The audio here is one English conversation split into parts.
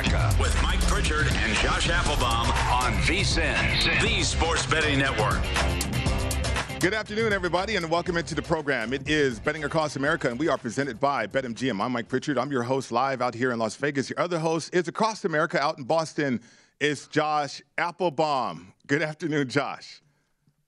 America with Mike Pritchard and Josh Applebaum on VSIN, the sports betting network. Good afternoon, everybody, and welcome into the program. It is Betting Across America, and we are presented by BetMGM. I'm Mike Pritchard. I'm your host live out here in Las Vegas. Your other host is Across America out in Boston. It's Josh Applebaum. Good afternoon, Josh.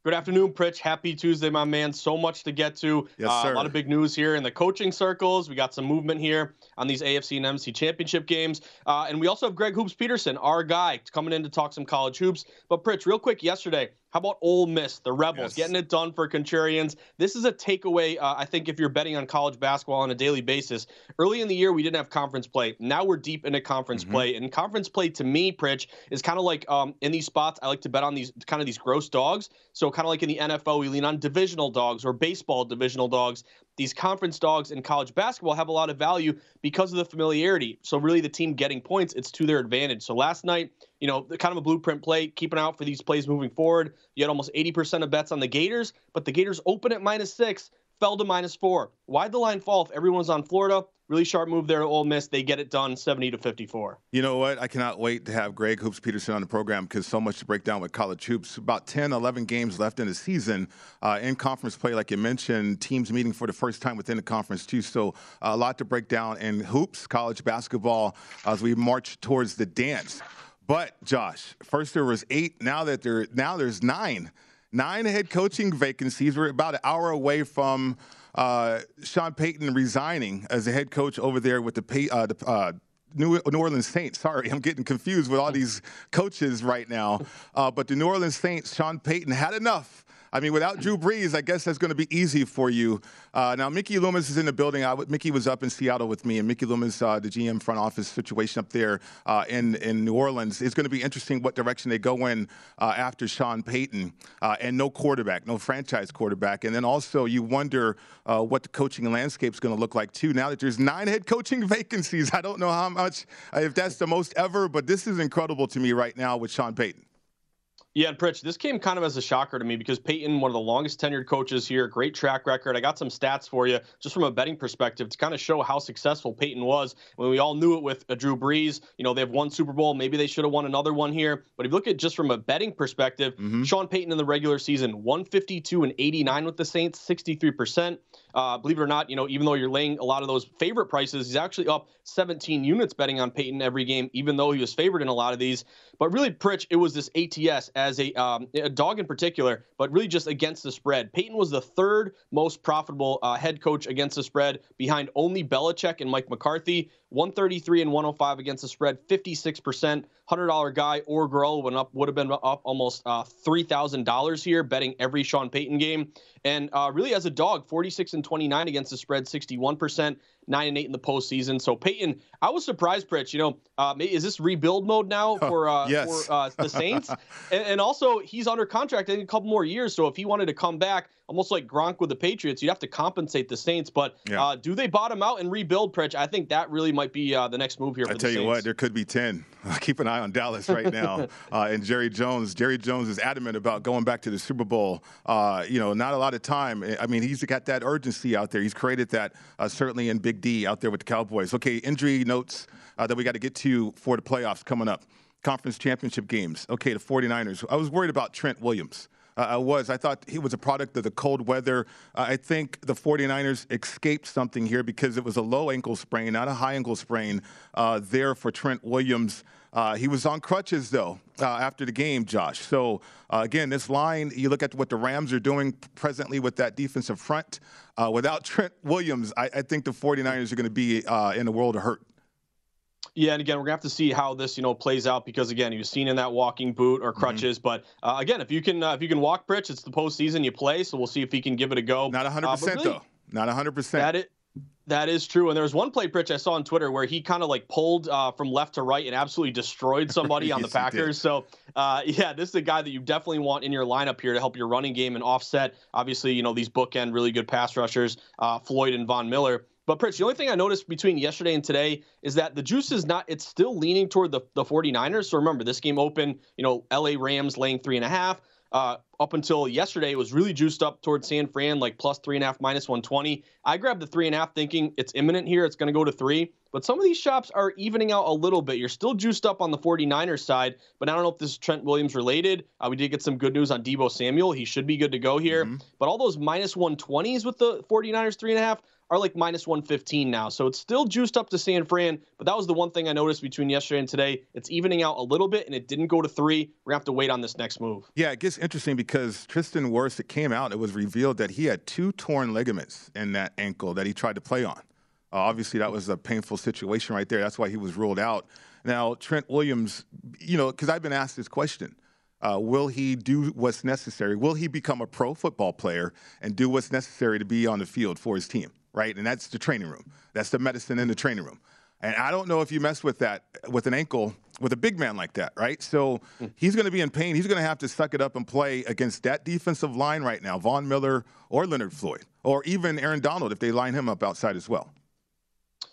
Good afternoon, Pritch. Happy Tuesday, my man. So much to get to. Yes, uh, sir. a lot of big news here in the coaching circles. We got some movement here on these AFC and NFC championship games. Uh, and we also have Greg Hoops Peterson, our guy, coming in to talk some college hoops. But, Pritch, real quick, yesterday, how about Ole Miss, the Rebels, Yes. getting it done for Contrarians? This is a takeaway, uh, I think, if you're betting on college basketball on a daily basis. Early in the year, we didn't have conference play. Now we're deep into conference play. And conference play, to me, Pritch, is kind of like um, in these spots, I like to bet on these kind of these gross dogs. So, kind of like in the NFL, we lean on divisional dogs or baseball divisional dogs. These conference dogs in college basketball have a lot of value because of the familiarity. So, really, the team getting points, it's to their advantage. So, last night, you know, kind of a blueprint play, keeping out for these plays moving forward. You had almost 80% of bets on the Gators, but the Gators open at minus six, fell to minus four. Why'd the line fall if everyone's on Florida? Really sharp move there at Ole Miss. They get it done 70 to 54. You know what? I cannot wait to have Greg Hoops Peterson on the program because so much to break down with college hoops. About 10, 11 games left in the season uh, in conference play, like you mentioned, teams meeting for the first time within the conference, too. So a lot to break down in hoops, college basketball, as we march towards the dance. But Josh, first there was eight. Now that there now there's nine, nine head coaching vacancies. We're about an hour away from uh, Sean Payton resigning as the head coach over there with the, pay, uh, the uh, New, Orleans Saints. Sorry, I'm getting confused with all these coaches right now. Uh, but the New Orleans Saints, Sean Payton had enough. I mean, without Drew Brees, I guess that's going to be easy for you. Uh, now, Mickey Loomis is in the building. I Mickey was up in Seattle with me, and Mickey Loomis, uh, the GM front office situation up there uh, in, in New Orleans. It's going to be interesting what direction they go in uh, after Sean Payton uh, and no quarterback, no franchise quarterback. And then also, you wonder uh, what the coaching landscape is going to look like, too, now that there's nine head coaching vacancies. I don't know how much, if that's the most ever, but this is incredible to me right now with Sean Payton. Yeah, and Pritch, this came kind of as a shocker to me because Payton, one of the longest tenured coaches here, great track record. I got some stats for you just from a betting perspective to kind of show how successful Payton was when we all knew it with Drew Brees. You know, they've won Super Bowl. Maybe they should have won another one here. But if you look at just from a betting perspective, mm-hmm. Sean Payton in the regular season, 152 and 89 with the Saints, 63%. Uh, believe it or not, you know, even though you're laying a lot of those favorite prices, he's actually up 17 units betting on Payton every game, even though he was favored in a lot of these. But really, Pritch, it was this ATS as a, um, a dog in particular, but really just against the spread. Payton was the third most profitable uh, head coach against the spread, behind only Belichick and Mike McCarthy. 133 and 105 against the spread, 56%. $100 guy or girl would, up, would have been up almost uh, $3,000 here betting every Sean Payton game. And uh, really, as a dog, 46 and 29 against the spread, 61%, 9 and 8 in the postseason. So, Payton, I was surprised, Pritch. You know, uh, is this rebuild mode now for, uh, yes. for uh, the Saints? and, and also, he's under contract in a couple more years. So, if he wanted to come back, almost like Gronk with the Patriots, you'd have to compensate the Saints. But Yeah. uh, do they bottom out and rebuild, Pritch? I think that really might be uh, the next move here for I tell you what, there could be 10. Keep an eye on Dallas right now. uh, and Jerry Jones. Jerry Jones is adamant about going back to the Super Bowl. Uh, you know, not a lot of time. I mean, he's got that urgency out there. He's created that, uh, certainly in Big D out there with the Cowboys. Okay, injury notes uh, that we got to get to for the playoffs coming up. conference championship games. Okay, the 49ers. I was worried about Trent Williams. Uh, I was. I thought he was a product of the cold weather. Uh, I think the 49ers escaped something here because it was a low ankle sprain, not a high ankle sprain, uh, there for Trent Williams. Uh, he was on crutches, though, uh, after the game, Josh. So, uh, again, this line, you look at what the Rams are doing presently with that defensive front. without Trent Williams, I, I, think the 49ers are going to be in a world of hurt. Yeah, and again, we're gonna have to see how this you know plays out because again, he was seen in that walking boot or mm-hmm. crutches. Mm-hmm. But uh, again, if you can uh, if you can walk, Pritch, it's the postseason. You play, so we'll see if he can give it a go. Not 100 uh, percent though. Not 100 percent. That it. That is true. And there was one play, Pritch, I saw on Twitter where he kind of like pulled uh, from left to right and absolutely destroyed somebody yes, on the Packers. So, uh, yeah, this is a guy that you definitely want in your lineup here to help your running game and offset, obviously, you know, these bookend really good pass rushers, uh, Floyd and Von Miller. But Pritch, the only thing I noticed between yesterday and today is that the juice is not, it's still leaning toward the, the 49ers. So remember, this game opened, you know, LA Rams laying three and a half. Uh, up until yesterday, it was really juiced up towards San Fran, like plus three and a half, minus 120. I grabbed the three and a half thinking it's imminent here. It's going to go to three. But some of these shops are evening out a little bit. You're still juiced up on the 49ers side, but I don't know if this is Trent Williams related. Uh, we did get some good news on Deebo Samuel. He should be good to go here. Mm-hmm. But all those minus 120s with the 49ers three and a half, are like minus 115 now. So it's still juiced up to San Fran, but that was the one thing I noticed between yesterday and today. It's evening out a little bit, and it didn't go to three. We're going to have to wait on this next move. Yeah, it gets interesting because Tristan Wirfs, it came out, it was revealed that he had two torn ligaments in that ankle that he tried to play on. Uh, obviously, that was a painful situation right there. That's why he was ruled out. Now, Trent Williams, you know, because I've been asked this question. Uh, will he do what's necessary? Will he become a pro football player and do what's necessary to be on the field for his team? Right? And that's the training room. That's the medicine in the training room. And I don't know if you mess with that with an ankle with a big man like that, right? So hmm. he's going to be in pain. He's going to have to suck it up and play against that defensive line right now, Von Miller or Leonard Floyd, or even Aaron Donald if they line him up outside as well.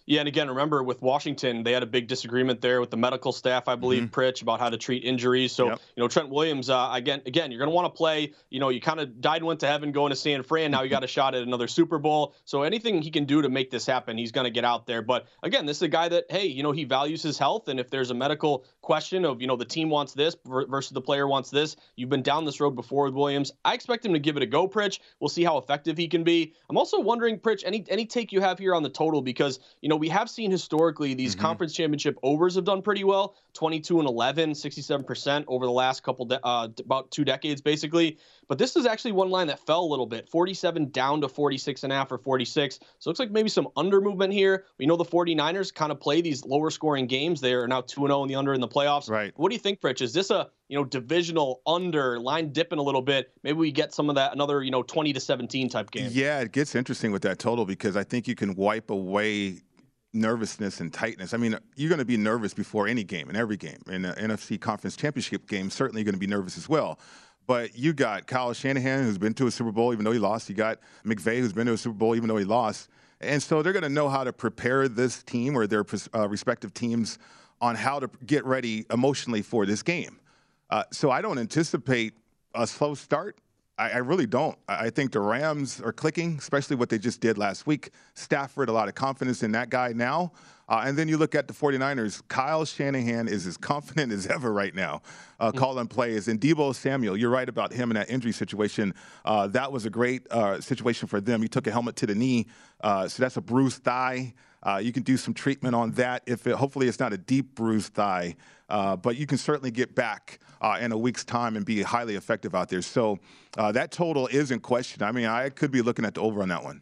Yeah, and again, remember with Washington, they had a big disagreement there with the medical staff, I believe, mm-hmm. Pritch, about how to treat injuries. So, yep. you know, Trent Williams, uh, again, again, you're going to want to play. You know, you kind of died and went to heaven going to San Fran. Now you got a shot at another Super Bowl. So anything he can do to make this happen, he's going to get out there. But again, this is a guy that, hey, you know, he values his health, and if there's a medical question of, you know, the team wants this versus the player wants this, you've been down this road before with Williams. I expect him to give it a go, Pritch. We'll see how effective he can be. I'm also wondering, Pritch, any any take you have here on the total because you know we have seen historically these mm-hmm. conference championship overs have done pretty well 22 and 11, 67% over the last couple, de- uh, about two decades, basically. But this is actually one line that fell a little bit 47 down to 46 and a half or 46. So it looks like maybe some under movement here. We know the 49ers kind of play these lower scoring games. They are now 2 0 in the under in the playoffs. Right. What do you think, Pritch? Is this a you know divisional under line dipping a little bit? Maybe we get some of that another you know 20 to 17 type game. Yeah, it gets interesting with that total because I think you can wipe away nervousness and tightness. I mean, you're going to be nervous before any game, in every game. In the NFC Conference Championship game, certainly you're going to be nervous as well. But you got Kyle Shanahan, who's been to a Super Bowl even though he lost. You got McVay, who's been to a Super Bowl even though he lost. And so they're going to know how to prepare this team or their uh, respective teams on how to get ready emotionally for this game. Uh, so I don't anticipate a slow start. I, I, really don't. I think the Rams are clicking, especially what they just did last week. Stafford, a lot of confidence in that guy now. Uh, and then you look at the 49ers. Kyle Shanahan is as confident as ever right now, uh, mm-hmm. calling plays. And Deebo Samuel, you're right about him in that injury situation. Uh, that was a great uh, situation for them. He took a helmet to the knee, uh, so that's a bruised thigh. Uh, you can do some treatment on that. If it, hopefully it's not a deep bruised thigh, uh, but you can certainly get back uh, in a week's time and be highly effective out there. So uh, that total is in question. I mean, I could be looking at the over on that one.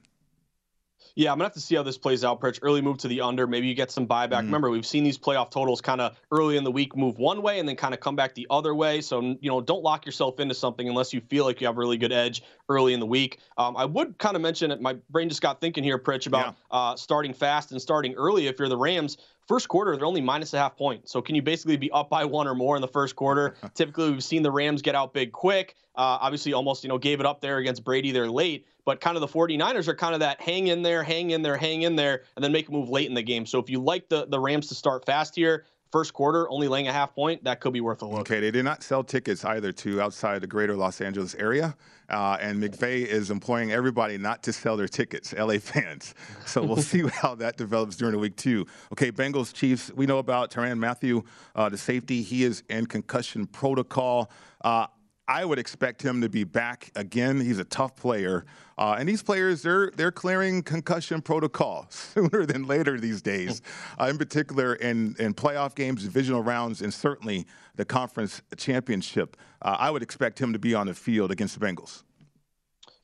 Yeah, I'm gonna have to see how this plays out. Pritch, early move to the under. Maybe you get some buyback. Mm-hmm. Remember, we've seen these playoff totals kind of early in the week move one way and then kind of come back the other way. So you know, don't lock yourself into something unless you feel like you have a really good edge early in the week. Um, I would kind of mention it. My brain just got thinking here, Pritch, about yeah. uh, starting fast and starting early. If you're the Rams, First quarter, they're only minus a half point. So can you basically be up by one or more in the first quarter? Typically, we've seen the Rams get out big quick. Uh, obviously, almost you know gave it up there against Brady. They're late, but kind of the 49ers are kind of that hang in there, hang in there, hang in there, and then make a move late in the game. So if you like the the Rams to start fast here, first quarter, only laying a half point, that could be worth a look. Okay, they did not sell tickets either to outside the greater Los Angeles area. Uh, and McVay is employing everybody not to sell their tickets, LA fans. So we'll see how that develops during the week, too. Okay, Bengals Chiefs. We know about Tyrann Mathieu, uh, the safety. He is in concussion protocol. Uh, I would expect him to be back again. He's a tough player, uh, and these players they're they're clearing concussion protocol sooner than later these days. Uh, in particular, in in playoff games, divisional rounds, and certainly the conference championship. Uh, I would expect him to be on the field against the Bengals.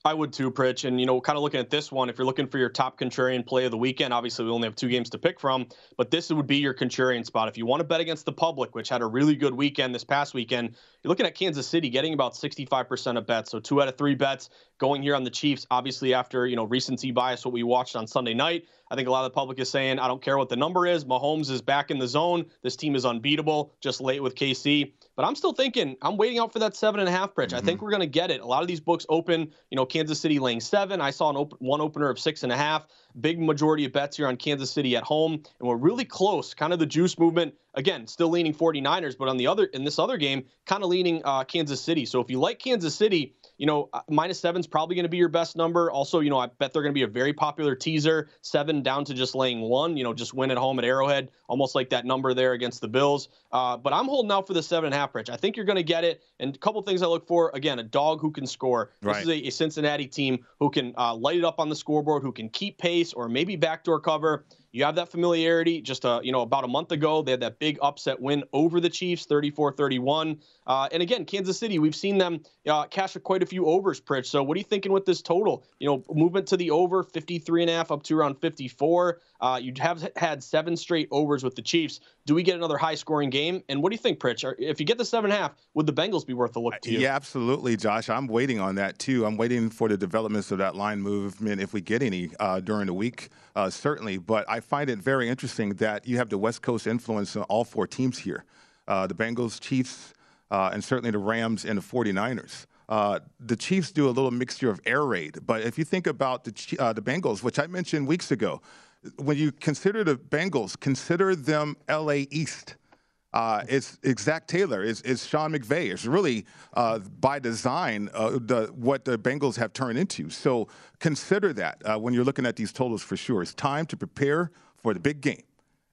I would too, Pritch. And, you know, kind of looking at this one, if you're looking for your top contrarian play of the weekend, obviously we only have two games to pick from, but this would be your contrarian spot. If you want to bet against the public, which had a really good weekend this past weekend, you're looking at Kansas City getting about 65% of bets. So two out of three bets going here on the Chiefs, obviously after, you know, recency bias, what we watched on Sunday night. I think a lot of the public is saying, I don't care what the number is. Mahomes is back in the zone. This team is unbeatable, just late with KC. But I'm still thinking, I'm waiting out for that seven and a half Pritch. Mm-hmm. I think we're going to get it. A lot of these books open, you know, Kansas City laying seven. I saw an open, one opener of six and a half. Big majority of bets here on Kansas City at home. And we're really close. Kind of the juice movement. Again, still leaning 49ers, but on the other, in this other game, kind of leaning uh, Kansas City. So if you like Kansas City, you know, uh, minus seven is probably going to be your best number. Also, you know, I bet they're going to be a very popular teaser. Seven down to just laying one, you know, just win at home at Arrowhead, almost like that number there against the Bills. Uh, but I'm holding out for the seven and a half, Rich. I think you're going to get it. And a couple things I look for again, a dog who can score. Right. This is a, a, Cincinnati team who can uh, light it up on the scoreboard, who can keep pace or maybe backdoor cover. You have that familiarity. Just a, uh, you know, about a month ago, they had that big upset win over the Chiefs, 34-31. Uh, and again, Kansas City, we've seen them uh, cash quite a few overs, Pritch. So what are you thinking with this total? You know, movement to the over, 53 and a half up to around 54. Uh, you have had seven straight overs with the Chiefs. Do we get another high scoring game? And what do you think, Pritch? If you get the seven and a half, would the Bengals be worth a look to you? Yeah, absolutely, Josh. I'm waiting on that too. I'm waiting for the developments of that line movement if we get any uh, during the week, uh, certainly. But I find it very interesting that you have the West Coast influence on all four teams here uh, the Bengals, Chiefs, uh, and certainly the Rams and the 49ers. Uh, the Chiefs do a little mixture of air raid, but if you think about the uh, the Bengals, which I mentioned weeks ago, when you consider the Bengals, consider them LA East. Uh, it's Zac Taylor, it's, it's Sean McVay. It's really uh, by design uh, the, what the Bengals have turned into. So consider that uh, when you're looking at these totals for sure. It's time to prepare for the big game.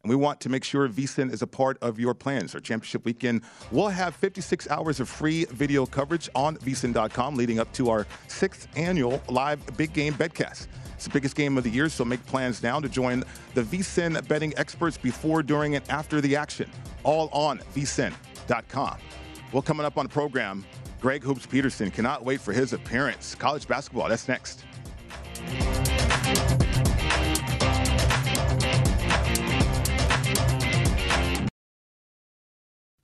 And we want to make sure VSIN is a part of your plans. Our championship weekend will have 56 hours of free video coverage on VSIN.com leading up to our sixth annual live big game betcast. It's the biggest game of the year, so make plans now to join the VSIN betting experts before, during, and after the action. All on VSIN.com. Well, coming up on the program, Greg Hoops Peterson cannot wait for his appearance. College basketball, that's next.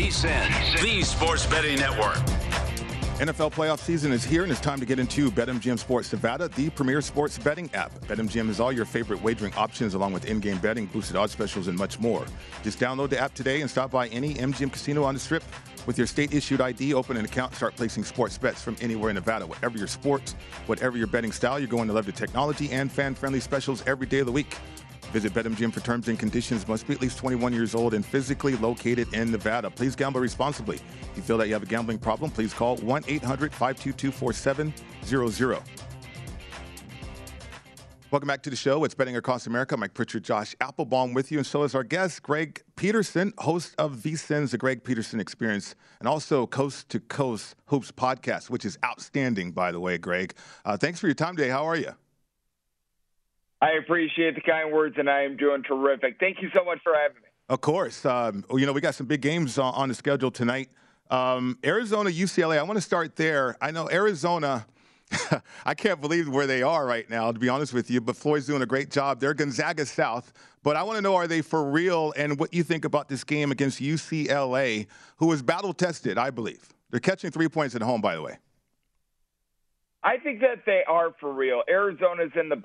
The Sports Betting Network. NFL playoff season is here, and it's time to get into BetMGM Sports Nevada, the premier sports betting app. BetMGM has all your favorite wagering options, along with in-game betting, boosted odds specials, and much more. Just download the app today and stop by any MGM casino on the Strip with your state-issued ID. Open an account, start placing sports bets from anywhere in Nevada. Whatever your sport, whatever your betting style, you're going to love the technology and fan-friendly specials every day of the week. Visit BetMGM for terms and conditions. Must be at least 21 years old and physically located in Nevada. Please gamble responsibly. If you feel that you have a gambling problem, please call 1 800 522 4700. Welcome back to the show. It's Betting Across America. Mike Pritchard, Josh Applebaum with you, and so is our guest, Greg Peterson, host of VSIN's The Greg Peterson Experience, and also Coast to Coast Hoops podcast, which is outstanding, by the way, Greg. Uh, thanks for your time today. How are you? I appreciate the kind words, and I am doing terrific. Thank you so much for having me. Of course. Um, you know, we got some big games on, on the schedule tonight. Um, Arizona, UCLA. I want to start there. I know Arizona – I can't believe where they are right now, to be honest with you. But Lloyd's doing a great job. They're Gonzaga South. But I want to know are they for real and what you think about this game against UCLA, who is battle tested, I believe. They're catching three points at home, by the way. I think that they are for real. Arizona's in the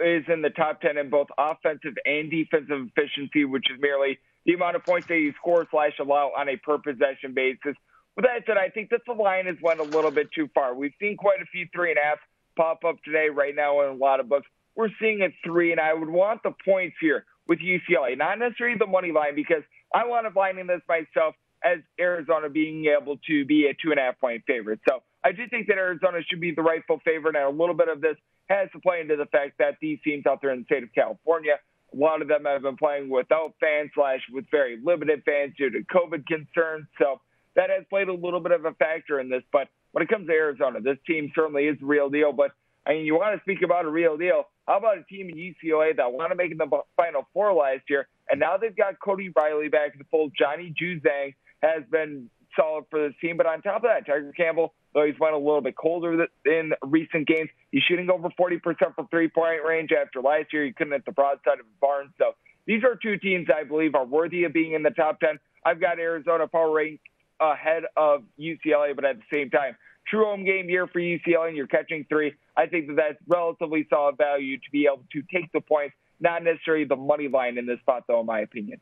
is in the top ten in both offensive and defensive efficiency, which is merely the amount of points that you score slash allow on a per possession basis. With that said, I think that the line has went a little bit too far. We've seen quite a few three and a half pop up today, right now in a lot of books. We're seeing a three, and I would want the points here with UCLA, not necessarily the money line, because I want to line in this myself as Arizona being able to be a two and a half point favorite. So I do think that Arizona should be the rightful favorite, and a little bit of this has to play into the fact that these teams out there in the state of California, a lot of them have been playing without fans slash with very limited fans due to COVID concerns. So that has played a little bit of a factor in this. But when it comes to Arizona, this team certainly is the real deal. But I mean, you want to speak about a real deal. How about a team in UCLA that want to make the Final Four last year, and now they've got Cody Riley back in the fold. Johnny Juzang has been solid for this team, but on top of that, Tiger Campbell, though he's went a little bit colder in recent games, he's shooting over 40% from three-point range. After last year, he couldn't hit the broadside of his barn. So these are two teams I believe are worthy of being in the top 10. I've got Arizona power rank ahead of UCLA, but at the same time, true home game year for UCLA, and you're catching three. I think that that's relatively solid value to be able to take the points, not necessarily the money line in this spot, though, in my opinion.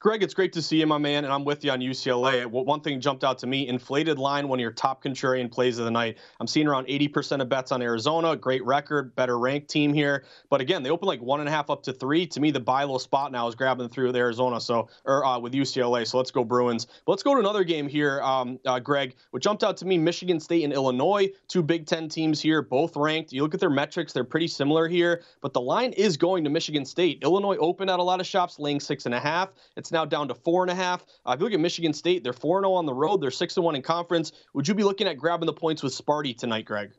Greg, it's great to see you, my man, and I'm with you on UCLA. One thing jumped out to me: inflated line, one of your top contrarian plays of the night. I'm seeing around 80% of bets on Arizona. Great record, better ranked team here. But again, they open like one and a half up to three. To me, the buy low spot now is grabbing through with Arizona, so or uh, with UCLA. So let's go Bruins. But let's go to another game here, um, uh, Greg. What jumped out to me: Michigan State and Illinois, two Big Ten teams here, both ranked. You look at their metrics; they're pretty similar here. But the line is going to Michigan State. Illinois opened at a lot of shops, laying six and a half. It's now down to four and a half. Uh, if you look at Michigan State, they're 4 and 0 on the road. They're 6 and 1 in conference. Would you be looking at grabbing the points with Sparty tonight, Greg?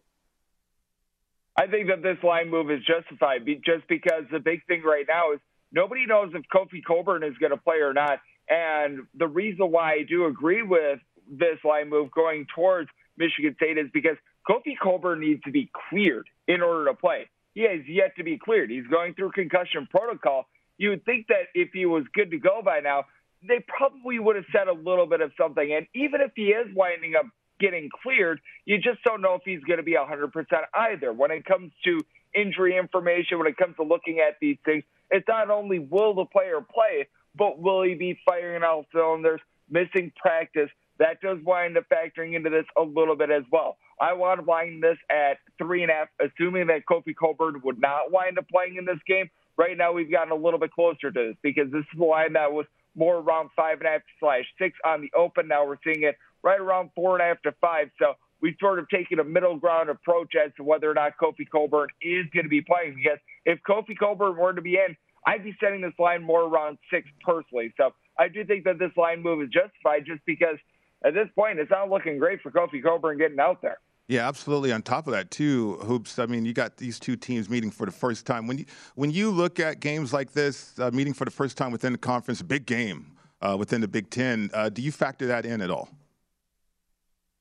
I think that this line move is justified just because the big thing right now is nobody knows if Kofi Cockburn is going to play or not. And the reason why I do agree with this line move going towards Michigan State is because Kofi Cockburn needs to be cleared in order to play. He has yet to be cleared. He's going through concussion protocol. You would think that if he was good to go by now, they probably would have said a little bit of something. And even if he is winding up getting cleared, you just don't know if he's going to be 100% either. When it comes to injury information, when it comes to looking at these things, it's not only will the player play, but will he be firing all cylinders, missing practice? That does wind up factoring into this a little bit as well. I want to line this at three and a half, assuming that Kofi Cockburn would not wind up playing in this game. Right now, we've gotten a little bit closer to this because this is the line that was more around five and a half slash six on the open. Now we're seeing it right around four and a half to five. So we've sort of taken a middle ground approach as to whether or not Kofi Cockburn is going to be playing. Because if Kofi Cockburn were to be in, I'd be setting this line more around six personally. So I do think that this line move is justified just because at this point it's not looking great for Kofi Cockburn getting out there. Yeah, absolutely. On top of that, too, hoops. I mean, you got these two teams meeting for the first time. When you when you look at games like this, uh, meeting for the first time within the conference, big game uh, within the Big Ten. Uh, do you factor that in at all?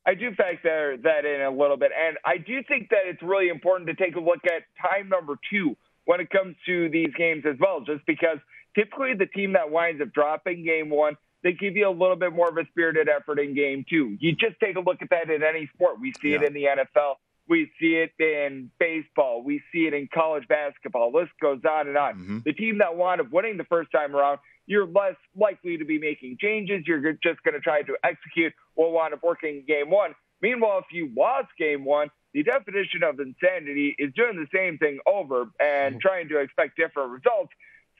I do factor that in a little bit, and I do think that it's really important to take a look at time number two when it comes to these games as well, just because typically the team that winds up dropping game one they give you a little bit more of a spirited effort in game two. You just take a look at that in any sport. We see yeah. it in the NFL. We see it in baseball. We see it in college basketball. List goes on and on. Mm-hmm. The team that wound up winning the first time around, you're less likely to be making changes. You're just going to try to execute what wound up working in game one. Meanwhile, if you lost game one, the definition of insanity is doing the same thing over and mm-hmm. trying to expect different results.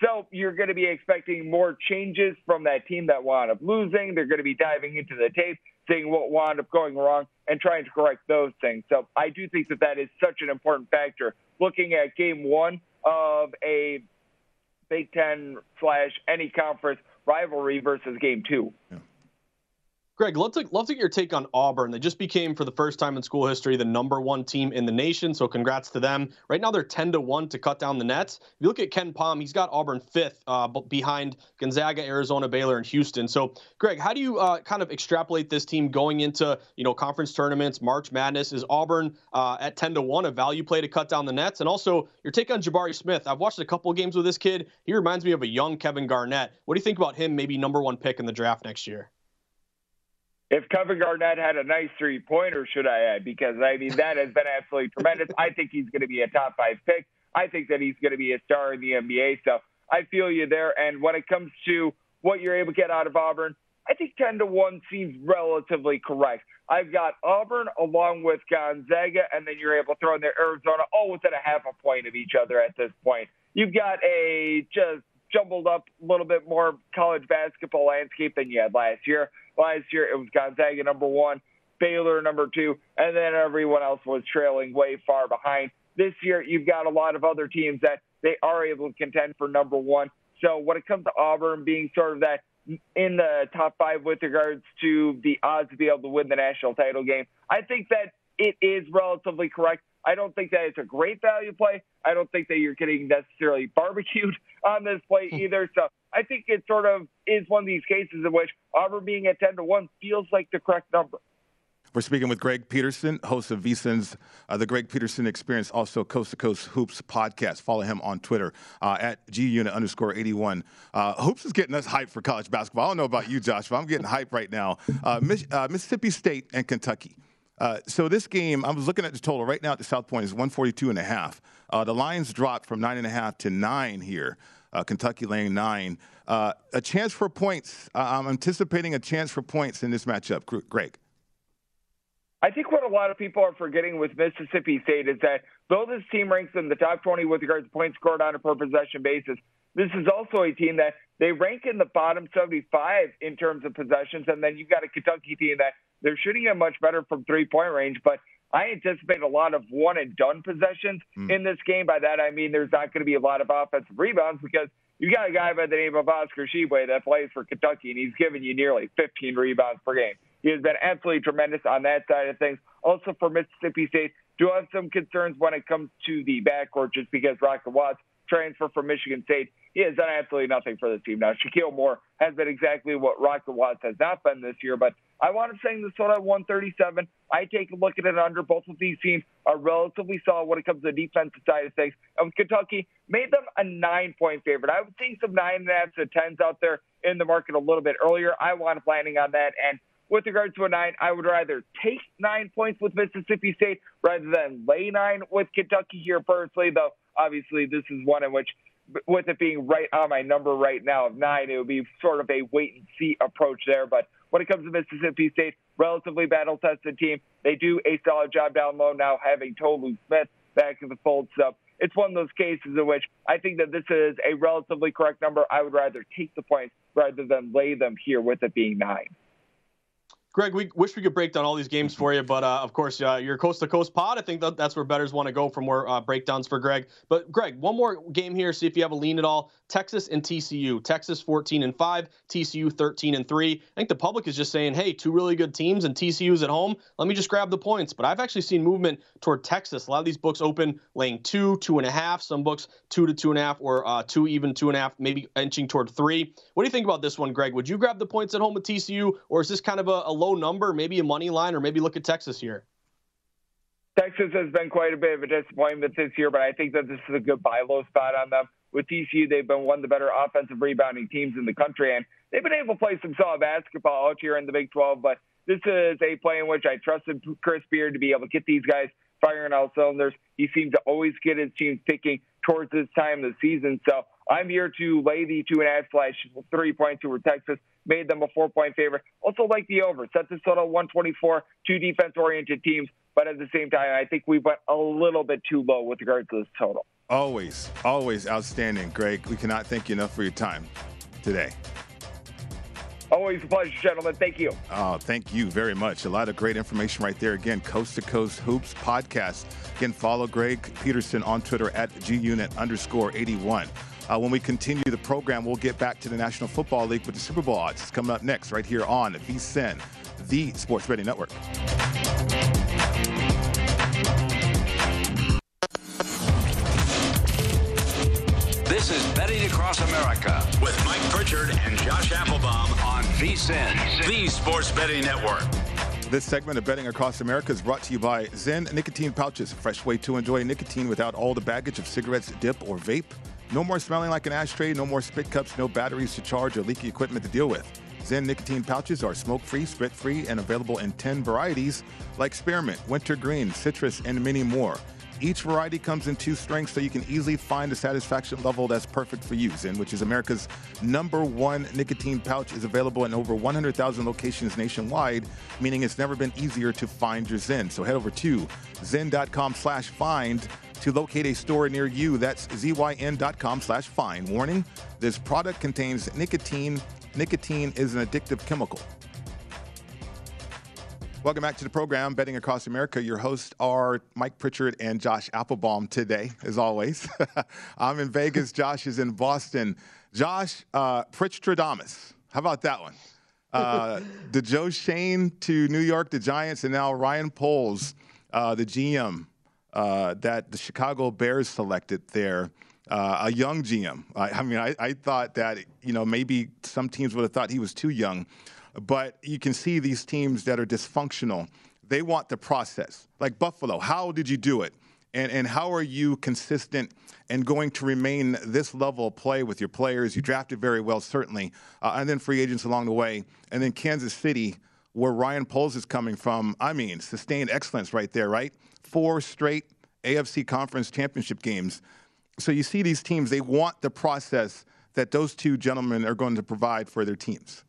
So you're going to be expecting more changes from that team that wound up losing. They're going to be diving into the tape, seeing what wound up going wrong, and trying to correct those things. So I do think that that is such an important factor. Looking at game one of a Big Ten slash any conference rivalry versus game two. Yeah. Greg, love to, get your take on Auburn. They just became, for the first time in school history, the number one team in the nation. So congrats to them. Right now, they're 10 to 1 to cut down the nets. If you look at KenPom, he's got Auburn fifth uh, behind Gonzaga, Arizona, Baylor, and Houston. So, Greg, how do you uh, kind of extrapolate this team going into you know conference tournaments, March Madness? Is Auburn uh, at 10 to 1 a value play to cut down the nets? And also, your take on Jabari Smith. I've watched a couple games with this kid. He reminds me of a young Kevin Garnett. What do you think about him maybe number one pick in the draft next year? If Kevin Garnett had a nice three pointer, should I add? Because I mean that has been absolutely tremendous. I think he's going to be a top five pick. I think that he's going to be a star in the NBA. So I feel you there. And when it comes to what you're able to get out of Auburn, I think 10 to 1 seems relatively correct. I've got Auburn along with Gonzaga, and then you're able to throw in there Arizona, all within a half a point of each other at this point. You've got a just jumbled up a little bit more college basketball landscape than you had last year. Last year, it was Gonzaga number one, Baylor number two, and then everyone else was trailing way far behind. This year, you've got a lot of other teams that they are able to contend for number one. So when it comes to Auburn being sort of that in the top five with regards to the odds to be able to win the national title game, I think that it is relatively correct. I don't think that it's a great value play. I don't think that you're getting necessarily barbecued on this play hmm. either. So I think it sort of is one of these cases in which Auburn being at 10 to 1 feels like the correct number. We're speaking with Greg Peterson, host of VSIN's uh, The Greg Peterson Experience, also Coast to Coast Hoops podcast. Follow him on Twitter uh, at GUnit underscore 81. Uh, Hoops is getting us hyped for college basketball. I don't know about you, Josh, but I'm getting hyped right now. Uh, uh, Mississippi State and Kentucky. Uh, so this game, I was looking at the total right now at the South Point is 142 and a half. the Lions dropped from nine and a half to nine here uh, Kentucky laying nine. Uh, a chance for points. Uh, I'm anticipating a chance for points in this matchup. Greg. I think what a lot of people are forgetting with Mississippi State is that though this team ranks in the top 20 with regards to points scored on a per possession basis, this is also a team that they rank in the bottom 75 in terms of possessions. And then you've got a Kentucky team that they're shooting it much better from three point range, but I anticipate a lot of one and done possessions mm. in this game. By that I mean there's not going to be a lot of offensive rebounds because you've got a guy by the name of Oscar Tshiebwe that plays for Kentucky and he's given you nearly 15 rebounds per game. He has been absolutely tremendous on that side of things. Also for Mississippi State, do have some concerns when it comes to the backcourt just because Rocket Watts transfer from Michigan State. He has done absolutely nothing for the team. Now, Shakeel Moore has been exactly what Rocket Watts has not been this year, but I want to saying this one at 137. I take a look at it under. Both of these teams are relatively solid when it comes to the defensive side of things. And Kentucky made them a nine point favorite. I was seeing some nine and a half to tens out there in the market a little bit earlier. I want planning on that. And with regard to a nine, I would rather take nine points with Mississippi State rather than lay nine with Kentucky here personally, though obviously this is one in which with it being right on my number right now of nine, it would be sort of a wait and see approach there. But when it comes to Mississippi State, relatively battle tested team. They do a solid job down low now, having Tolu Smith back in the fold. So it's one of those cases in which I think that this is a relatively correct number. I would rather take the points rather than lay them here with it being nine. Greg, we wish we could break down all these games for you, but uh, of course, uh, your coast to coast pod. I think that, that's where betters want to go for more uh, breakdowns for Greg. But Greg, one more game here. See if you have a lean at all. Texas and TCU. Texas 14 and five. TCU 13 and three. I think the public is just saying, hey, two really good teams, and TCU's at home. Let me just grab the points. But I've actually seen movement toward Texas. A lot of these books open laying two, two and a half. Some books two to two and a half, or uh, two even two and a half, maybe inching toward three. What do you think about this one, Greg? Would you grab the points at home with TCU, or is this kind of a, a low number, maybe a money line, or maybe look at Texas here? Texas has been quite a bit of a disappointment this year, but I think that this is a good buy low spot on them. With TCU, they've been one of the better offensive rebounding teams in the country, and they've been able to play some solid basketball out here in the Big 12. But this is a play in which I trusted Chris Beard to be able to get these guys firing all cylinders. He seems to always get his teams picking towards this time of the season. So I'm here to lay the two and a half slash three points over Texas. Made them a four point favorite. Also like the over. Set this total 124, two defense oriented teams. But at the same time, I think we went a little bit too low with regards to this total. Always, always outstanding, Greg. We cannot thank you enough for your time today. Always a pleasure, gentlemen. Thank you. Oh, thank you very much. A lot of great information right there. Again, Coast to Coast Hoops podcast. Again, follow Greg Peterson on Twitter at gunit underscore 81. Uh, when we continue the program, we'll get back to the National Football League with the Super Bowl odds. It's coming up next right here on VSIN, the Sports Betting Network. This is Betting Across America with Mike Pritchard and Josh Applebaum on VSIN, the Sports Betting Network. This segment of Betting Across America is brought to you by Zyn Nicotine Pouches, a fresh way to enjoy nicotine without all the baggage of cigarettes, dip, or vape. No more smelling like an ashtray, no more spit cups, no batteries to charge or leaky equipment to deal with. Zyn nicotine pouches are smoke free, spit free, and available in 10 varieties like spearmint, wintergreen, citrus, and many more. Each variety comes in two strengths so you can easily find a satisfaction level that's perfect for you. Zyn, which is America's number one nicotine pouch, is available in over 100,000 locations nationwide, meaning it's never been easier to find your Zen. So head over to zyn.com slash find to locate a store near you. That's zyn.com slash find. Warning, this product contains nicotine. Nicotine is an addictive chemical. Welcome back to the program, Betting Across America. Your hosts are Mike Pritchard and Josh Applebaum today, as always. I'm in Vegas. Josh is in Boston. Josh, uh, Pritchtradamus. How about that one? Uh, the Joe Schoen to New York, the Giants, and now Ryan Poles, uh, the GM uh, that the Chicago Bears selected there. Uh, a young GM. I, I mean, I, I, thought that you know maybe some teams would have thought he was too young, but you can see these teams that are dysfunctional. They want the process. Like Buffalo, how did you do it? And, and how are you consistent and going to remain this level of play with your players? You drafted very well, certainly, uh, and then free agents along the way. And then Kansas City, where Ryan Poles is coming from. I mean, sustained excellence right there, right? Four straight AFC Conference championship games. So you see these teams, they want the process that those two gentlemen are going to provide for their teams.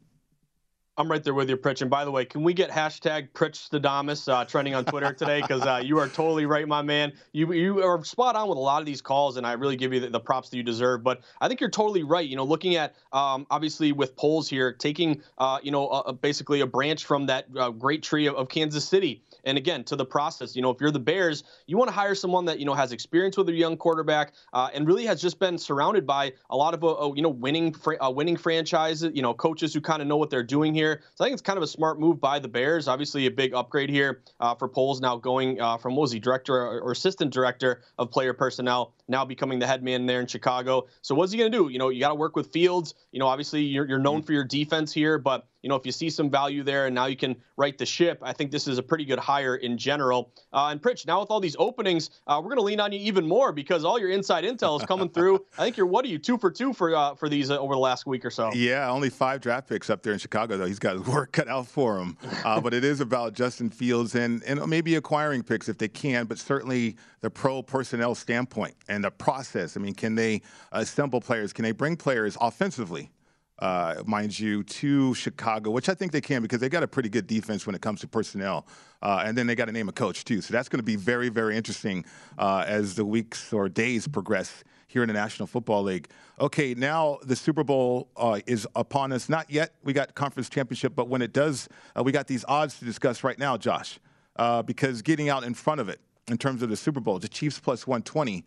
I'm right there with you, Pritch. And by the way, can we get hashtag Pritch uh, trending on Twitter today? Because uh, you are totally right, my man. You you are spot on with a lot of these calls, and I really give you the, the props that you deserve. But I think you're totally right. You know, looking at um, obviously with Poles here, taking uh, you know basically a branch from that uh, great tree of, of Kansas City and again, to the process, you know, if you're the Bears, you want to hire someone that you know has experience with a young quarterback uh, and really has just been surrounded by a lot of uh, uh you know winning uh, winning franchises, you know, coaches who kind of know what they're doing here. So I think it's kind of a smart move by the Bears. Obviously, a big upgrade here uh, for Poles now going uh, from what was he director or, or assistant director of player personnel now becoming the head man there in Chicago. So what's he going to do? You know, you got to work with Fields. You know, obviously you're, you're known mm-hmm. for your defense here, but you know, if you see some value there and now you can right the ship, I think this is a pretty good hire in general. Uh, and Pritch, now with all these openings, uh, we're going to lean on you even more because all your inside intel is coming through. I think you're what are you two for two for uh, for these uh, over the last week or so? Yeah, only five draft picks up there in Chicago though. He's got his work cut out for him. Uh, but it is about Justin Fields and and maybe acquiring picks if they can, but certainly the pro personnel standpoint and the process. I mean, can they assemble players? Can they bring players offensively? Uh, mind you, to Chicago, which I think they can because they got a pretty good defense when it comes to personnel. Uh, and then they got to name a coach, too. So that's going to be very, very interesting uh, as the weeks or days progress here in the National Football League. Okay, now the Super Bowl uh, is upon us. Not yet. We got conference championship, but when it does, uh, we got these odds to discuss right now, Josh, uh, because getting out in front of it in terms of the Super Bowl, the Chiefs plus 120,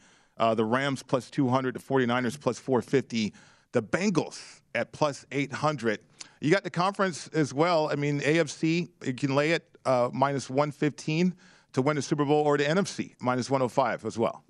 the Rams plus 200, the 49ers plus 450 the Bengals at plus 800. You got the conference as well. I mean, AFC, you can lay it uh, minus 115 to win the Super Bowl, or the NFC minus 105 as well.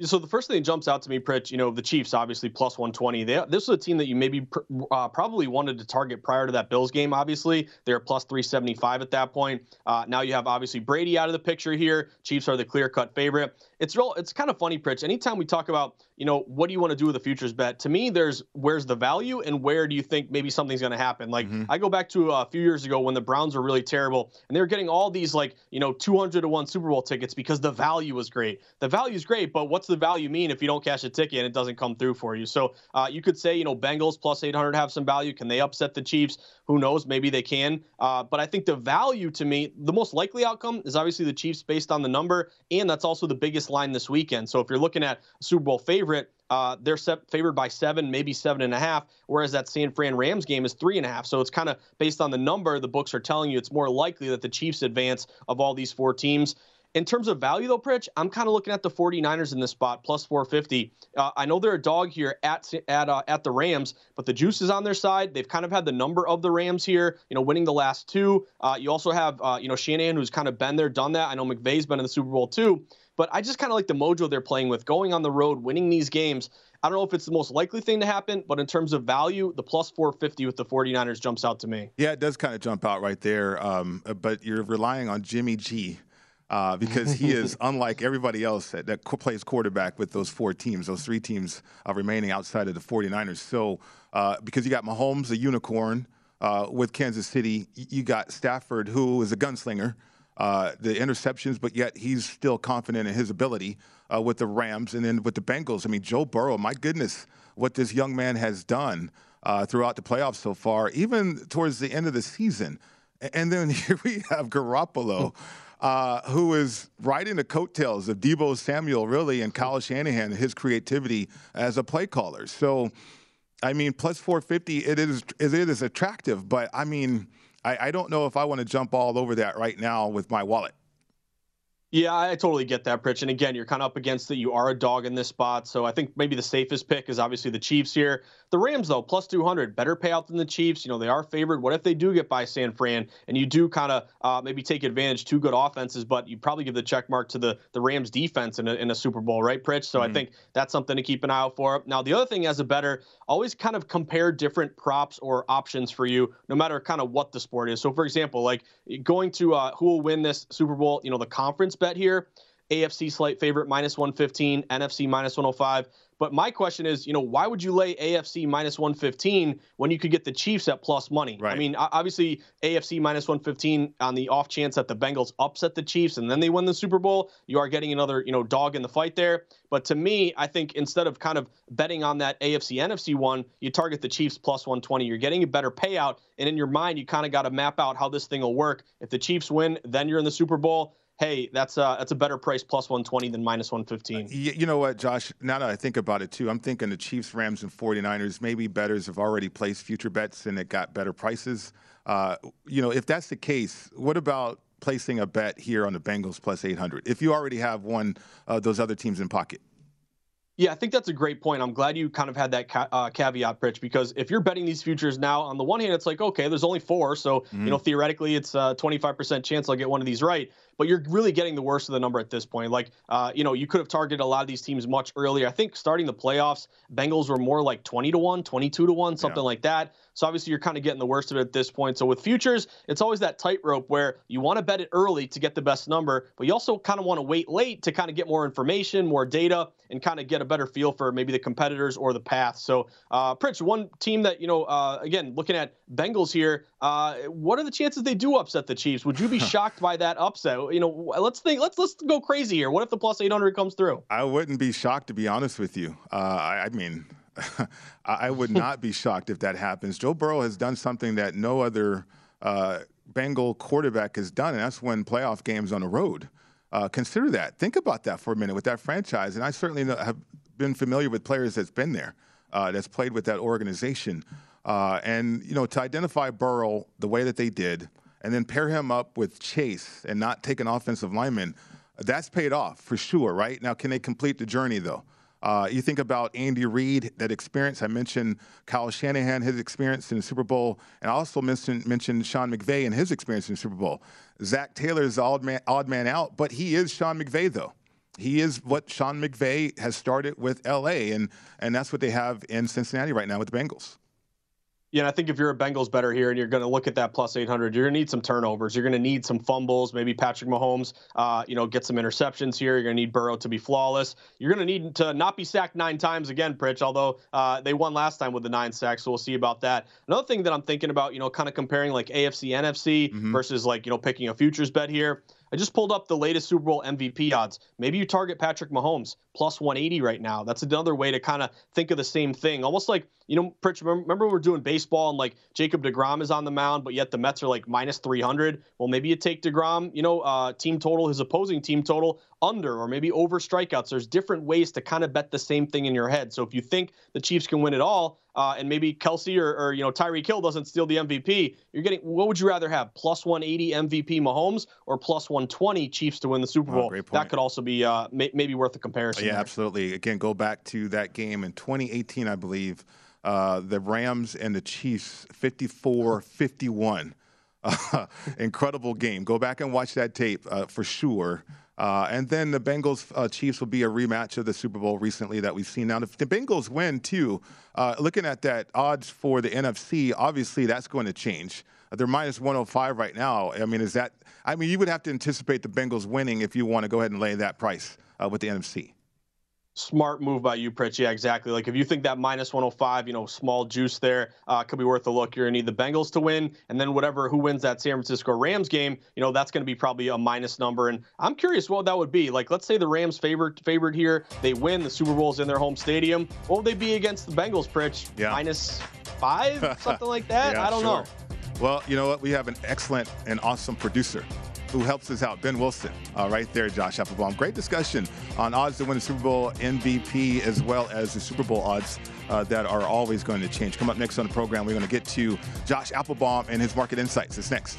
So the first thing that jumps out to me, Pritch, you know, the Chiefs obviously plus 120. They, this was a team that you maybe pr- uh, probably wanted to target prior to that Bills game. Obviously, they're plus 375 at that point. Uh, now you have obviously Brady out of the picture here. Chiefs are the clear-cut favorite. It's real. It's kind of funny, Pritch. Anytime we talk about, you know, what do you want to do with a futures bet? To me, there's where's the value and where do you think maybe something's going to happen? Like mm-hmm. I go back to a few years ago when the Browns were really terrible and they were getting all these like you know 200 to one Super Bowl tickets because the value was great. The value is great, but what's the the value mean if you don't cash a ticket and it doesn't come through for you? So uh, you could say, you know, Bengals plus 800 have some value. Can they upset the Chiefs? Who knows? Maybe they can. Uh, but I think the value to me, the most likely outcome is obviously the Chiefs based on the number, and that's also the biggest line this weekend. So if you're looking at Super Bowl favorite, uh, they're set, favored by seven, maybe seven and a half, whereas that San Fran Rams game is three and a half. So it's kind of based on the number the books are telling you it's more likely that the Chiefs advance of all these four teams. In terms of value, though, Pritch, I'm kind of looking at the 49ers in this spot, plus 450. Uh, I know they're a dog here at at uh, at the Rams, but the juice is on their side. They've kind of had the number of the Rams here, you know, winning the last two. Uh, you also have, uh, you know, Shanahan, who's kind of been there, done that. I know McVay's been in the Super Bowl too. But I just kind of like the mojo they're playing with, going on the road, winning these games. I don't know if it's the most likely thing to happen, but in terms of value, the plus 450 with the 49ers jumps out to me. Yeah, it does kind of jump out right there. Um, but you're relying on Jimmy G. Uh, because he is unlike everybody else that, that, plays quarterback with those four teams, those three teams uh, remaining outside of the 49ers. So, uh, because you got Mahomes, a unicorn uh, with Kansas City, you got Stafford, who is a gunslinger uh, the interceptions, but yet he's still confident in his ability uh, with the Rams. And then with the Bengals, I mean, Joe Burrow, my goodness, what this young man has done uh, throughout the playoffs so far, even towards the end of the season. And then here we have Garoppolo. Uh, who is riding the coattails of Deebo Samuel, really, and Kyle Shanahan, his creativity as a play caller. So, I mean, plus 450, it is it is attractive, but I mean, I, I don't know if I want to jump all over that right now with my wallet. Yeah, I totally get that, Pritch. And again, you're kind of up against it. You are a dog in this spot. So I think maybe the safest pick is obviously the Chiefs here. The Rams, though, plus 200, better payout than the Chiefs. You know, they are favored. What if they do get by San Fran and you do kind of uh, maybe take advantage, two good offenses, but you probably give the check mark to the, the Rams defense in a, in a Super Bowl, right, Pritch? So mm-hmm. I think that's something to keep an eye out for. Now, the other thing as a better, always kind of compare different props or options for you, no matter kind of what the sport is. So, for example, like going to uh, who will win this Super Bowl, you know, the conference bet here. AFC slight favorite minus 115, NFC minus 105. But my question is, you know, why would you lay AFC minus 115 when you could get the Chiefs at plus money? Right. I mean, obviously AFC minus 115 on the off chance that the Bengals upset the Chiefs and then they win the Super Bowl, you are getting another, you know, dog in the fight there. But to me, I think instead of kind of betting on that AFC NFC one, you target the Chiefs plus 120. You're getting a better payout, and in your mind, you kind of got to map out how this thing will work. If the Chiefs win, then you're in the Super Bowl hey, that's a, that's a better price plus 120 than minus 115. Uh, you know what, Josh? Now that I think about it too, I'm thinking the Chiefs, Rams, and 49ers, maybe betters have already placed future bets and it got better prices. Uh, you know, if that's the case, what about placing a bet here on the Bengals plus 800 if you already have one of those other teams in pocket? Yeah, I think that's a great point. I'm glad you kind of had that ca- uh, caveat, Pritch, because if you're betting these futures now, on the one hand, it's like, okay, there's only four. So, mm-hmm. you know, theoretically, it's a 25% chance I'll get one of these right but you're really getting the worst of the number at this point. Like, uh, you know, you could have targeted a lot of these teams much earlier. I think starting the playoffs, Bengals were more like 20 to 1, 22 to 1, something yeah. like that. So obviously you're kind of getting the worst of it at this point. So with futures, it's always that tightrope where you want to bet it early to get the best number, but you also kind of want to wait late to kind of get more information, more data, and kind of get a better feel for maybe the competitors or the path. So, uh, Pritch, one team that, you know, uh, again, looking at Bengals here, uh, what are the chances they do upset the Chiefs? Would you be shocked by that upset? You know, let's think, let's let's go crazy here. What if the plus 800 comes through? I wouldn't be shocked to be honest with you. Uh, I, I, mean, I would not be shocked if that happens. Joe Burrow has done something that no other uh, Bengal quarterback has done, and that's win playoff games on the road. Uh, consider that. Think about that for a minute with that franchise. And I certainly have been familiar with players that's been there, uh, that's played with that organization. Uh, and, you know, to identify Burrow the way that they did, and then pair him up with Chase and not take an offensive lineman, that's paid off for sure, right? Now, can they complete the journey, though? Uh, you think about Andy Reid, that experience. I mentioned Kyle Shanahan, his experience in the Super Bowl, and I also mentioned, mentioned Sean McVay and his experience in the Super Bowl. Zac Taylor is the odd man, odd man out, but he is Sean McVay, though. He is what Sean McVay has started with LA, and, and that's what they have in Cincinnati right now with the Bengals. Yeah, I think if you're a Bengals better here and you're going to look at that plus 800, you're going to need some turnovers. You're going to need some fumbles. Maybe Patrick Mahomes, uh, you know, get some interceptions here. You're going to need Burrow to be flawless. You're going to need to not be sacked nine times again, Pritch, although uh, they won last time with the nine sacks, so we'll see about that. Another thing that I'm thinking about, you know, kind of comparing like AFC, NFC mm-hmm. versus like, you know, picking a futures bet here I just pulled up the latest Super Bowl MVP odds. Maybe you target Patrick Mahomes plus 180 right now. That's another way to kind of think of the same thing. Almost like, you know, Pritch, remember we're doing baseball and like Jacob DeGrom is on the mound, but yet the Mets are like minus 300. Well, maybe you take DeGrom, you know, uh, team total, his opposing team total under, or maybe over strikeouts. There's different ways to kind of bet the same thing in your head. So if you think the Chiefs can win it all, uh, and maybe Kelce or, or you know Tyreek Hill doesn't steal the MVP, you're getting what would you rather have? Plus 180 MVP Mahomes or plus 120 Chiefs to win the Super Bowl? Oh, that could also be uh, may, maybe worth a comparison. Yeah, there. absolutely. Again, go back to that game in 2018, I believe. Uh, the Rams and the Chiefs, 54-51. Uh, incredible game. Go back and watch that tape uh, for sure. Uh, and then the Bengals uh, Chiefs will be a rematch of the Super Bowl recently that we've seen. Now, if the Bengals win too, uh, looking at that odds for the NFC, obviously that's going to change. They're minus 105 right now. I mean, is that? I mean, you would have to anticipate the Bengals winning if you want to go ahead and lay that price uh, with the NFC. Smart move by you, Pritch. Yeah, exactly. Like if you think that minus 105, you know, small juice there uh, could be worth a look. You're gonna need the Bengals to win, and then whatever who wins that San Francisco Rams game, you know, that's gonna be probably a minus number. And I'm curious what that would be. Like, let's say the Rams favored favored here, they win, the Super Bowl's in their home stadium. What would they be against the Bengals, Pritch? Yeah. Minus five, something like that. Yeah, I don't sure. know. Well, you know what? We have an excellent and awesome producer who helps us out, Ben Wilson. Uh, right there, Josh Applebaum. Great discussion on odds to win the Super Bowl MVP as well as the Super Bowl odds uh, that are always going to change. Come up next on the program, we're going to get to Josh Applebaum and his market insights. It's next.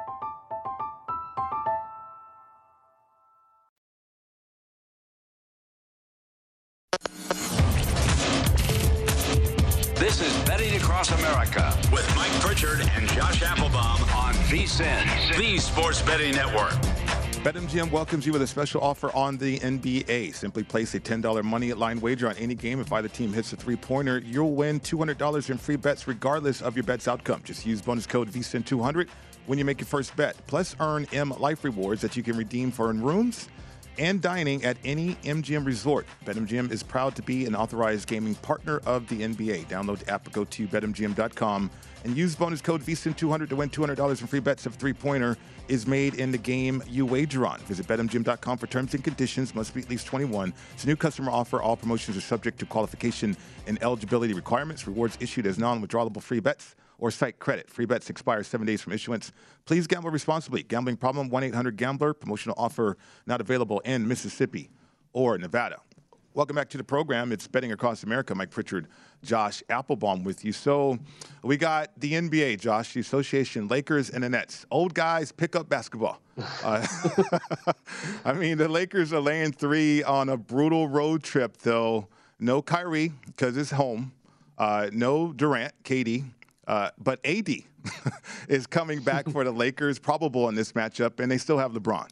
The Sports Betting Network. BetMGM welcomes you with a special offer on the NBA. Simply place a $10 money line wager on any game. If either team hits a three pointer, you'll win $200 in free bets regardless of your bet's outcome. Just use bonus code VSIN200 when you make your first bet. Plus, earn M Life rewards that you can redeem for in rooms and dining at any MGM resort. BetMGM is proud to be an authorized gaming partner of the NBA. Download the app or go to betmgm.com and use bonus code VSIN200 to win $200 in free bets if three-pointer is made in the game you wager on. Visit betmgm.com for terms and conditions. Must be at least 21. It's a new customer offer. All promotions are subject to qualification and eligibility requirements. Rewards issued as non-withdrawable free bets or site credit. Free bets expire seven days from issuance. Please gamble responsibly. Gambling problem, 1 800 Gambler. Promotional offer not available in Mississippi or Nevada. Welcome back to the program. It's Betting Across America. Mike Pritchard, Josh Applebaum with you. So we got the NBA, Josh, the Association, Lakers, and the Nets. Old guys pick up basketball. Uh, I mean, the Lakers are laying three on a brutal road trip, though. No Kyrie because it's home. Uh, no Durant, KD. Uh, but AD is coming back for the Lakers, probable in this matchup, and they still have LeBron.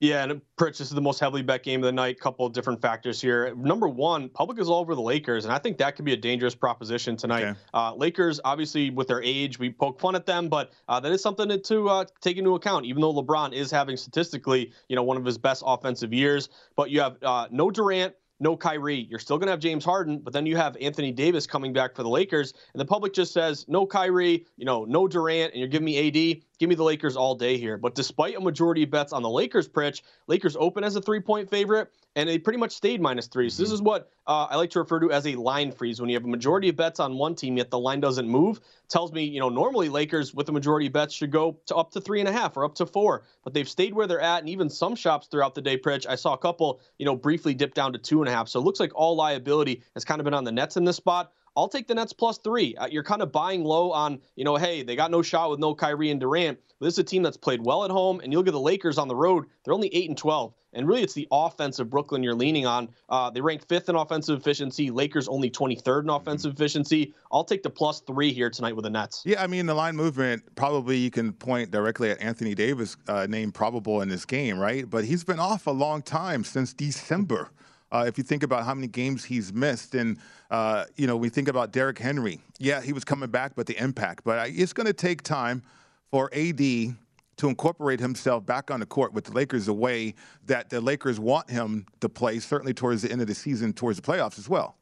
Yeah, and Pritch, this is the most heavily bet game of the night. Couple of different factors here. Number one, public is all over the Lakers, and I think that could be a dangerous proposition tonight. Okay. Uh, Lakers, obviously, with their age, we poke fun at them, but uh, that is something to uh, take into account. Even though LeBron is having statistically, you know, one of his best offensive years, but you have uh, no Durant no Kyrie. You're still going to have James Harden, but then you have Anthony Davis coming back for the Lakers, and the public just says no Kyrie, you know, no Durant, and you're giving me AD. give me the Lakers all day here. But despite a majority of bets on the Lakers, Pritch, Lakers open as a three point favorite, and they pretty much stayed minus three. So this is what uh, I like to refer to as a line freeze. When you have a majority of bets on one team, yet the line doesn't move, tells me, you know, normally Lakers with the majority of bets should go to up to three and a half or up to four, but they've stayed where they're at. And even some shops throughout the day, Pritch, I saw a couple, you know, briefly dip down to two and a half. So it looks like all liability has kind of been on the Nets in this spot. I'll take the Nets plus three. Uh, you're kind of buying low on, you know, hey, they got no shot with no Kyrie and Durant. But this is a team that's played well at home, and you look at the Lakers on the road; they're only eight and twelve. And really, it's the offense of Brooklyn you're leaning on. Uh, they rank fifth in offensive efficiency. Lakers only 23rd in offensive mm-hmm. efficiency. I'll take the plus three here tonight with the Nets. Yeah, I mean the line movement. Probably you can point directly at Anthony Davis, uh, name probable in this game, right? But he's been off a long time since December. Uh, if you think about how many games he's missed, and uh, you know, we think about Derrick Henry. Yeah, he was coming back, but the impact. But it's going to take time for AD to incorporate himself back on the court with the Lakers the way that the Lakers want him to play, certainly towards the end of the season, towards the playoffs as well.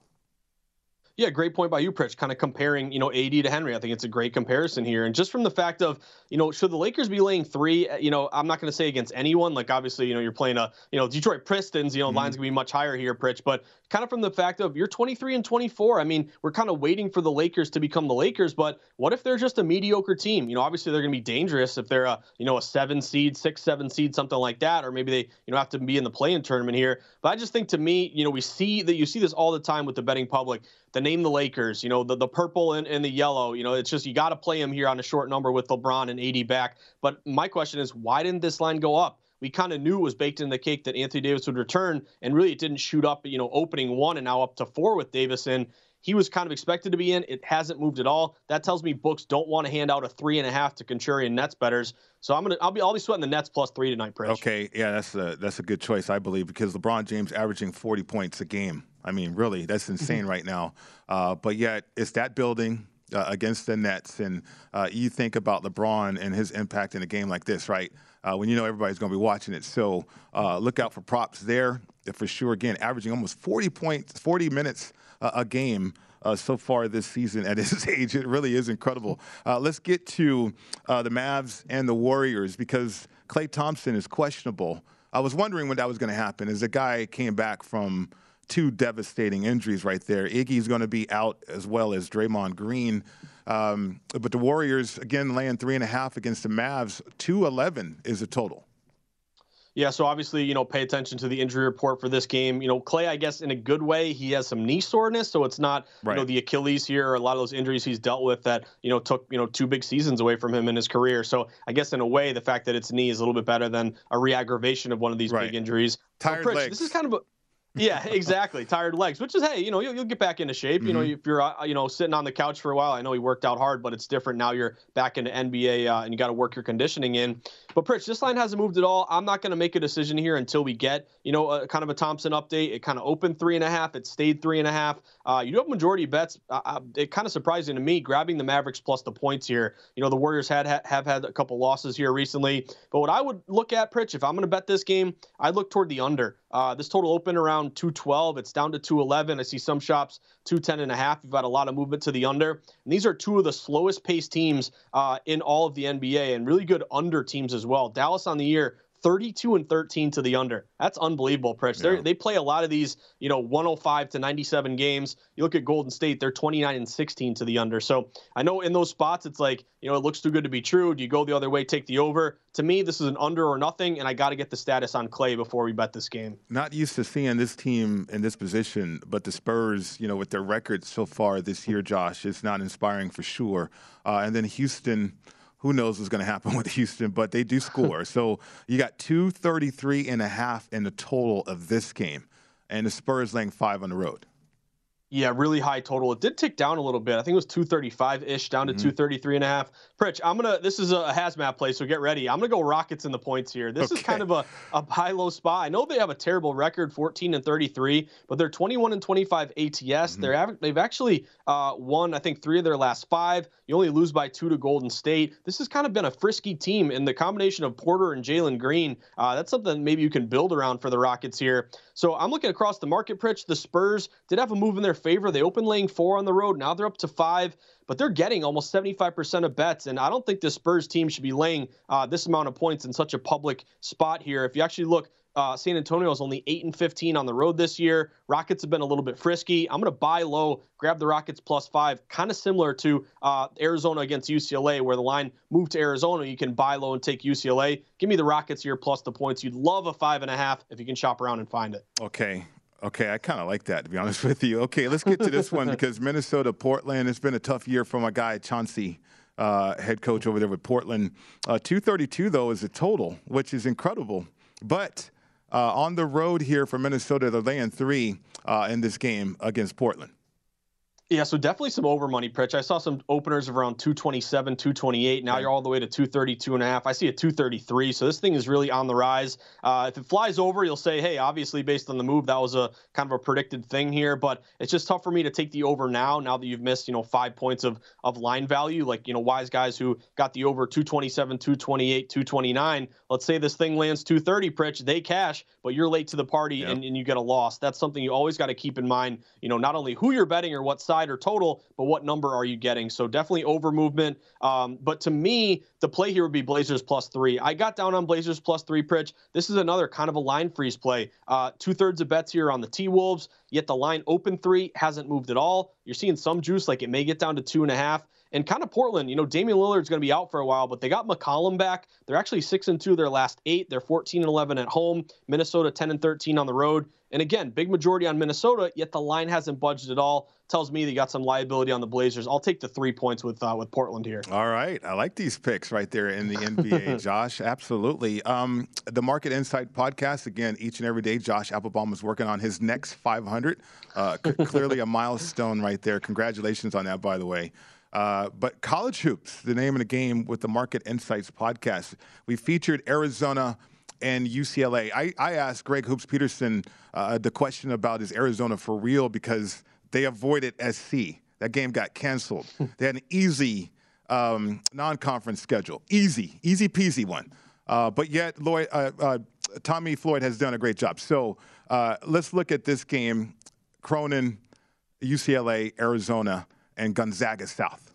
Yeah, great point by you, Pritch. Kind of comparing, you know, AD to Henry. I think it's a great comparison here. And just from the fact of, you know, should the Lakers be laying three? You know, I'm not going to say against anyone. Like obviously, you know, you're playing a, you know, Detroit Pistons. You know, mm-hmm. line's gonna be much higher here, Pritch. But kind of from the fact of you're 23 and 24. I mean, we're kind of waiting for the Lakers to become the Lakers. But what if they're just a mediocre team? You know, obviously they're going to be dangerous if they're a, you know, a seven seed, six, seven seed, something like that, or maybe they, you know, have to be in the play-in tournament here. But I just think to me, you know, we see that you see this all the time with the betting public. The name the Lakers, you know, the, the purple and, and the yellow, you know, it's just you got to play them here on a short number with LeBron and AD back. But my question is, why didn't this line go up? we kind of knew it was baked in the cake that Anthony Davis would return, and really it didn't shoot up, you know, opening one and now up to four with Davis in. He was kind of expected to be in. It hasn't moved at all. That tells me books don't want to hand out a three and a half to contrarian Nets betters. So I'm gonna I'll be I'll be sweating the Nets plus three tonight, Pritch. Okay, yeah, that's a that's a good choice, I believe, because LeBron James averaging 40 points a game. I mean, really, that's insane right now. Uh, but yet, it's that building uh, against the Nets, and uh, you think about LeBron and his impact in a game like this, right? Uh, when you know everybody's going to be watching it. So uh, look out for props there for sure. Again, averaging almost 40 points, 40 minutes uh, a game. Uh, so far this season at his age. It really is incredible. Uh, let's get to uh, the Mavs and the Warriors because Klay Thompson is questionable. I was wondering when that was going to happen as the guy came back from two devastating injuries right there. Iggy's going to be out as well as Draymond Green. Um, but the Warriors, again, laying three and a half against the Mavs. 211 is the total. Yeah, so obviously, you know, pay attention to the injury report for this game. You know, Klay, I guess in a good way, he has some knee soreness, so it's not, right. you know, the Achilles here or a lot of those injuries he's dealt with that, you know, took, you know, two big seasons away from him in his career. So I guess in a way, the fact that it's knee is a little bit better than a re-aggravation of one of these right. big injuries. Tired legs. This is kind of a yeah, exactly. Tired legs, which is hey, you know, you'll, you'll get back into shape. Mm-hmm. You know, mm-hmm. if you're uh, you know sitting on the couch for a while, I know he worked out hard, but it's different now. You're back into NBA uh, and you got to work your conditioning in. But Pritch, this line hasn't moved at all. I'm not going to make a decision here until we get you know a, kind of a Thompson update. It kind of opened three and a half. It stayed three and a half. Uh, you do have majority bets. Uh, it kind of surprising to me grabbing the Mavericks plus the points here. You know, the Warriors had ha- have had a couple losses here recently, but what I would look at, Pritch, if I'm going to bet this game, I'd look toward the under. Uh, this total opened around 212. It's down to 211. I see some shops 210 and a half. You've got a lot of movement to the under. And these are two of the slowest paced teams uh, in all of the NBA and really good under teams as well. Dallas on the year, 32 and 13 to the under. That's unbelievable, Pritch. Yeah. They play a lot of these, you know, 105 to 97 games. You look at Golden State, they're 29 and 16 to the under. So I know in those spots, it's like, you know, it looks too good to be true. Do you go the other way, take the over? To me, this is an under or nothing, and I got to get the status on Klay before we bet this game. Not used to seeing this team in this position, but the Spurs, you know, with their record so far this year, Josh, it's not inspiring for sure. Uh, and then Houston who knows what's going to happen with Houston, but they do score. so you got 233 and a half in the total of this game, and the Spurs laying five on the road. Yeah, really high total. It did tick down a little bit. I think it was 235 ish down to mm-hmm. 233 and a half. Pritch, I'm gonna. This is a hazmat play, so get ready. I'm gonna go Rockets in the points here. This okay. is kind of a, a high low spot. I know they have a terrible record, 14 and 33, but they're 21 and 25 ATS. Mm-hmm. They're they've actually uh, won, I think, three of their last five. You only lose by two to Golden State. This has kind of been a frisky team, in the combination of Porter and Jalen Green, uh, that's something maybe you can build around for the Rockets here. So I'm looking across the market, Pritch. The Spurs did have a move in their favor. They opened laying four on the road. Now they're up to five but they're getting almost 75% of bets. And I don't think the Spurs team should be laying uh, this amount of points in such a public spot here. If you actually look, uh, San Antonio is only 8 and 15 on the road this year. Rockets have been a little bit frisky. I'm going to buy low, grab the Rockets plus five, kind of similar to uh, Arizona against UCLA, where the line moved to Arizona. You can buy low and take UCLA. Give me the Rockets here plus the points. You'd love a five and a half if you can shop around and find it. Okay. Okay, I kind of like that to be honest with you. Okay, let's get to this one because Minnesota, Portland. It's been a tough year for my guy Chauncey, uh, head coach over there with Portland. Uh, 232 though is a total, which is incredible. But on the road here for Minnesota, they're laying three uh, in this game against Portland. Yeah, so definitely some over money, Pritch. I saw some openers of around 227, 228. Now you're all the way to 232 and a half. I see a 233. So this thing is really on the rise. Uh, if it flies over, you'll say, hey, obviously based on the move, that was a kind of a predicted thing here. But it's just tough for me to take the over now. Now that you've missed, you know, five points of of line value, like you know, wise guys who got the over 227, 228, 229. Let's say this thing lands 230, Pritch, they cash, but you're late to the party yep. and, and you get a loss. That's something you always got to keep in mind. You know, not only who you're betting or what side side or total, but what number are you getting? So definitely over movement. Um, but to me, the play here would be Blazers plus three. I got down on Blazers plus three, Pritch. This is another kind of a line freeze play. Uh, Two thirds of bets here on the T Wolves, yet the line open three hasn't moved at all. You're seeing some juice, like it may get down to two and a half. And kind of Portland, you know, Damian Lillard's going to be out for a while, but they got McCollum back. They're actually six and two their last eight. They're 14 and 11 at home. Minnesota 10 and 13 on the road. And again, big majority on Minnesota, yet the line hasn't budged at all. Tells me they got some liability on the Blazers. I'll take the three points with uh, with Portland here. All right, I like these picks right there in the NBA, Josh. Absolutely. Um, the Market Insight podcast again each and every day. Josh Applebaum is working on his next 500. Uh, c- clearly a milestone right there. Congratulations on that, by the way. Uh, but college hoops, the name of the game with the Market Insights podcast. We featured Arizona and UCLA. I, I asked Greg Hoops Peterson uh, the question about is Arizona for real because they avoided SC. That game got canceled. they had an easy um, non-conference schedule, easy, easy peasy one. Uh, but yet, Lloyd, uh, uh, Tommy Floyd has done a great job. So uh, let's look at this game: Cronin, UCLA, Arizona, and Gonzaga South.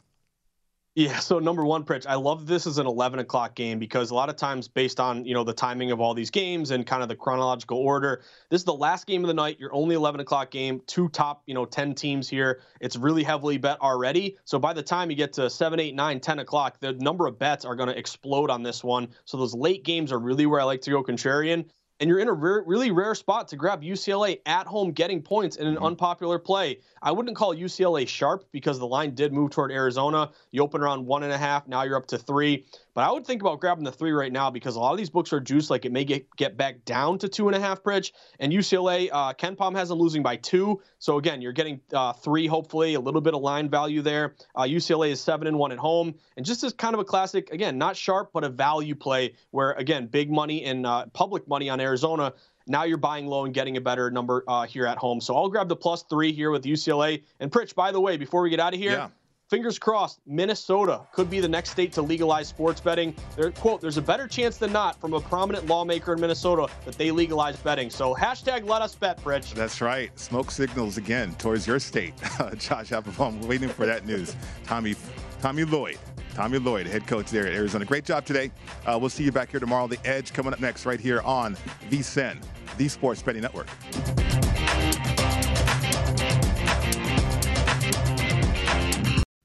Yeah, so number one, Pritch, I love this as an 11 o'clock game because a lot of times, based on you know the timing of all these games and kind of the chronological order, this is the last game of the night. Your only 11 o'clock game, two top you know 10 teams here. It's really heavily bet already. So by the time you get to 7, 8, 9, 10 o'clock, the number of bets are going to explode on this one. So those late games are really where I like to go contrarian and you're in a rare, really rare spot to grab UCLA at home getting points in an mm-hmm. unpopular play. I wouldn't call UCLA sharp because the line did move toward Arizona. You open around one and a half, now you're up to three. But I would think about grabbing the three right now because a lot of these books are juiced. Like it may get, get back down to two and a half Pritch. And UCLA, uh, Palm has them losing by two. So again, you're getting uh, three, hopefully, a little bit of line value there. Uh, UCLA is seven and one at home. And just as kind of a classic, again, not sharp, but a value play where, again, big money and uh, public money on Arizona. Now you're buying low and getting a better number uh, here at home. So I'll grab the plus three here with UCLA. And Pritch, by the way, before we get out of here, yeah fingers crossed, Minnesota could be the next state to legalize sports betting. There, quote, there's a better chance than not from a prominent lawmaker in Minnesota that they legalize betting. So hashtag let us bet, Pritch. That's right. Smoke signals again towards your state. Josh Applebaum waiting for that news. Tommy, Tommy Lloyd. Tommy Lloyd, head coach there at Arizona. Great job today. Uh, we'll see you back here tomorrow. The Edge coming up next right here on VSIN, the Sports Betting Network.